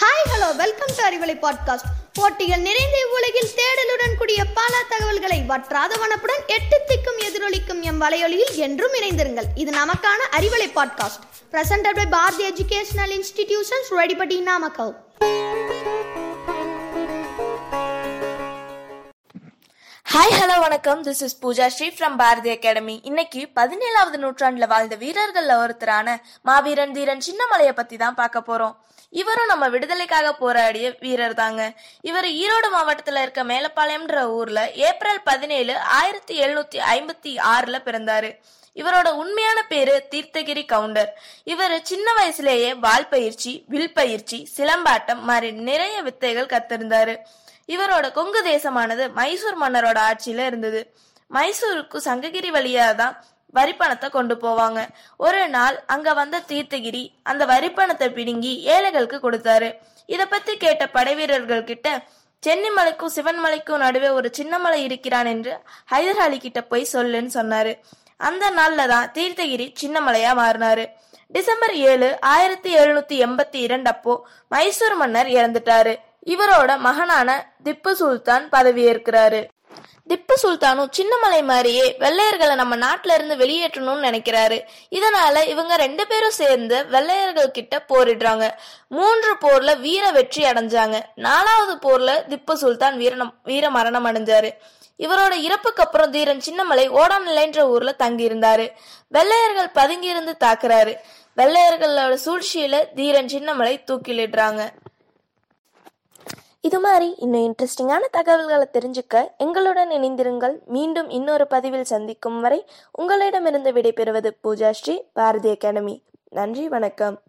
Hi hello welcome to Arivalai podcast போட்டிகள் நிறைந்த இவ்வுலகில் தேடலுடன் கூடிய பல தகவல்களை வற்றாத வனப்புடன் எட்டு திக்கும் எதிரொலிக்கும் எம் வலையொலியில் என்றும் இணைந்திருங்கள். இது நமக்கான Arivalai podcast presented by Bharathi educational institutions ரெடிபடி Namakkal hi hello வணக்கம். This is Pooja Sri from Bharathi academy இன்னைக்கு பதினேழாவது நூற்றாண்டுல வாழ்ந்த வீரர்கள்ல ஒருத்தரான மாவீரன் தீரன் சின்னமலைய பத்தி தான் பார்க்க போறோம். இவரும் நம்ம விடுதலைக்காக போராடிய வீரர் தாங்க இவர் ஈரோடு மாவட்டத்துல இருக்க மேலப்பாளையம்ன்ற ஊர்ல ஏப்ரல் பதினேழு ஆயிரத்தி எழுநூத்தி ஐம்பத்தி ஆறுல பிறந்தாரு. இவரோட உண்மையான பேரு தீர்த்தகிரி கவுண்டர். இவர் சின்ன வயசுலேயே வால் பயிற்சி வில் பயிற்சி சிலம்பாட்டம் மாதிரி நிறைய வித்தைகள் கத்திருந்தாரு. இவரோட கொங்கு தேசமானது மைசூர் மன்னரோட ஆட்சியில இருந்தது. மைசூருக்கு சங்ககிரி வழியா தான் வரிப்பணத்தை கொண்டு போவாங்க. ஒரு நாள் அங்க வந்த தீர்த்தகிரி அந்த வரிப்பணத்தை பிடுங்கி ஏழைகளுக்கு கொடுத்தாரு. இத பத்தி கேட்ட படைவீரர்கள் கிட்ட சென்னிமலைக்கும் சிவன்மலைக்கும் நடுவே ஒரு சின்ன மலை இருக்கிறான் என்று ஹைதர் அலி கிட்ட போய் சொல்லுன்னு சொன்னாரு. அந்த நாள்ல தான் தீர்த்தகிரி சின்னமலையா மாறினாரு. டிசம்பர் ஏழு ஆயிரத்தி எழுநூத்தி எண்பத்தி இரண்டு அப்போ மைசூர் மன்னர் இறந்துட்டாரு. இவரோட மகனான திப்பு சுல்தான் பதவியேற்கிறாரு. திப்பு சுல்தானும் சின்னமலை மாதிரியே வெள்ளையர்களை நம்ம நாட்டுல இருந்து வெளியேற்றணும்னு நினைக்கிறாரு. இதனால இவங்க ரெண்டு பேரும் சேர்ந்து வெள்ளையர்கள் கிட்ட போரிடுறாங்க. மூன்று போர்ல வீர வெற்றி அடைஞ்சாங்க. நாலாவது போர்ல திப்பு சுல்தான் வீர வீர மரணம் அடைஞ்சாரு. இவரோட இறப்புக்கு அப்புறம் தீரன் சின்னமலை ஓடாநிலைன்ற ஊர்ல தங்கி இருந்தாரு வெள்ளையர்கள் பதுங்கி இருந்து தாக்குறாரு. வெள்ளையர்களோட சூழ்ச்சியில தீரன் சின்னமலை தூக்கிலிடுறாங்க. இது மாதிரி இன்னும் இன்ட்ரெஸ்டிங்கான தகவல்களை தெரிஞ்சுக்க எங்களுடன் இணைந்திருங்கள். மீண்டும் இன்னொரு பதிவில் சந்திக்கும் வரை உங்களிடமிருந்து விடைபெறுவது பூஜா ஸ்ரீ பாரதி அகாடமி. நன்றி வணக்கம்.